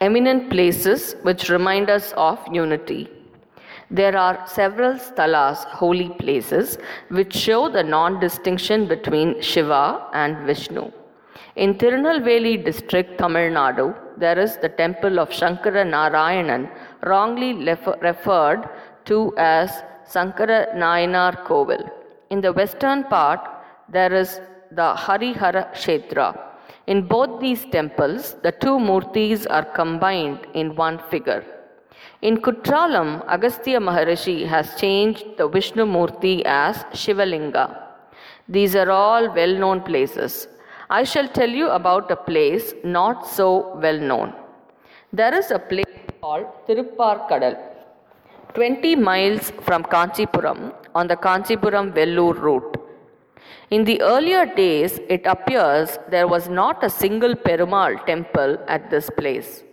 eminent places which remind us of unity. There are several sthalas, holy places, which show the non distinction between Shiva and Vishnu. In Tirunelveli district, Tamil Nadu, there is the temple of Shankara Narayanan, wrongly referred to as Shankara Nayanar Kovil. In the western part, there is the Harihara Kshetra. In both these temples, the two murtis are combined in one figure. In Kutralam, Agastya Maharishi has changed the Vishnu Murti as Shivalinga. These are all well known places. I shall tell you about a place not so well known. There is a place called Tirupparkadal, 20 miles from Kanchipuram on the Kanchipuram Vellore route. In the earlier days, it appears there was not a single Perumal temple at this place.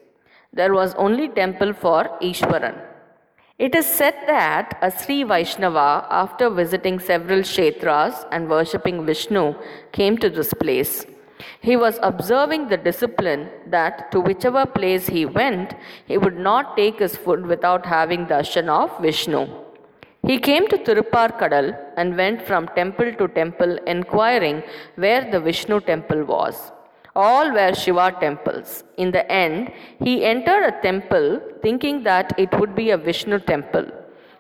There was only temple for Ishwaran. It is said that a Sri Vaishnava, after visiting several kshetras and worshipping Vishnu, came to this place. He was observing the discipline that to whichever place he went, he would not take his food without having darshan of Vishnu. He came to Tirupparkadal and went from temple to temple inquiring where the Vishnu temple was. All were Shiva temples. In the end, he entered a temple thinking that it would be a Vishnu temple.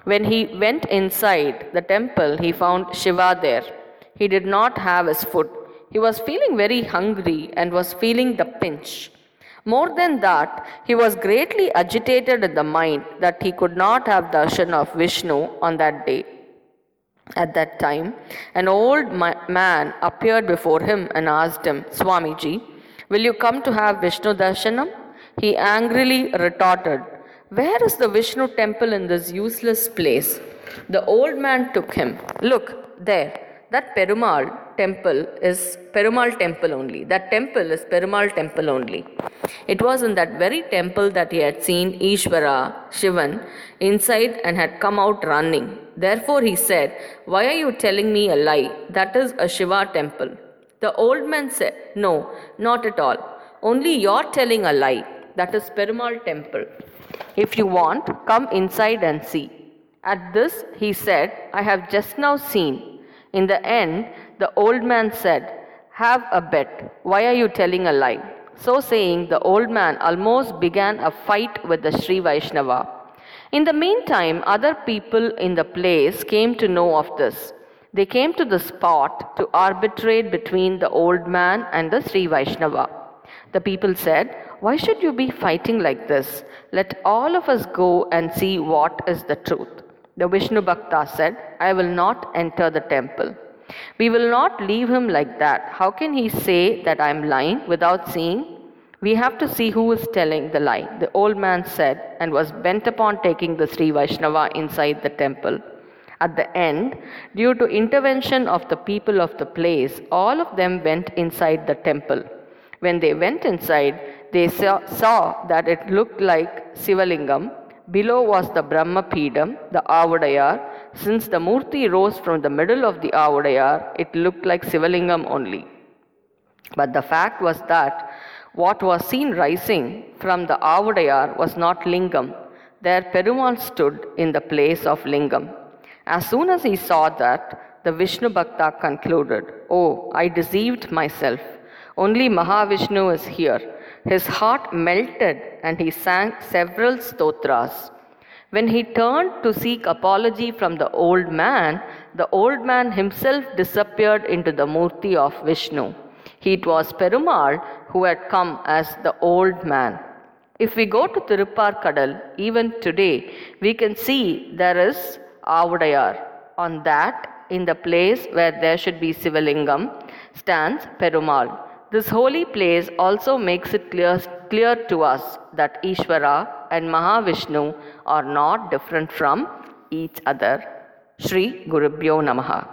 When he went inside the temple, he found Shiva there. He did not have his food. He was feeling very hungry and was feeling the pinch. More than that, he was greatly agitated in the mind that he could not have darshan of Vishnu on that day. At that time, an old man appeared before him and asked him, Swamiji, will you come to have Vishnu darshanam? He angrily retorted, Where is the Vishnu temple in this useless place? The old man took him. Look, there, that Perumal temple is Perumal temple only. That temple is Perumal temple only. It was in that very temple that he had seen Ishvara, Shivan, inside and had come out running. Therefore he said, Why are you telling me a lie? That is a Shiva temple. The old man said, No, not at all. Only you're telling a lie. That is Perumal temple. If you want, come inside and see. At this, he said, I have just now seen. In the end, the old man said, Have a bet. Why are you telling a lie? So saying, the old man almost began a fight with the Sri Vaishnava. In the meantime, other people in the place came to know of this. They came to the spot to arbitrate between the old man and the Sri Vaishnava. The people said, Why should you be fighting like this? Let all of us go and see what is the truth. The Vishnu Bhakta said, I will not enter the temple. We will not leave him like that. How can he say that I am lying without seeing? We have to see who is telling the lie. The old man said and was bent upon taking the Sri Vaishnava inside the temple. At the end, due to intervention of the people of the place, all of them went inside the temple. When they went inside, they saw, saw that it looked like Sivalingam. Below was the Brahma Pedam, the Avadayar. Since the Murti rose from the middle of the Avadayar, it looked like Sivalingam only. But the fact was that what was seen rising from the Avadayar was not Lingam. There Perumal stood in the place of Lingam. As soon as he saw that, the Vishnu Bhakta concluded, Oh, I deceived myself. Only Mahavishnu is here. His heart melted and he sang several stotras. When he turned to seek apology from the old man, the old man himself disappeared into the murti of Vishnu. It was Perumal who had come as the old man. If we go to Tirupparkadal, even today, we can see there is Avudayar. On that, in the place where there should be Sivalingam, stands Perumal. This holy place also makes it clear, clear to us that Ishvara and Mahavishnu are not different from each other. Sri Gurubhyo Namaha.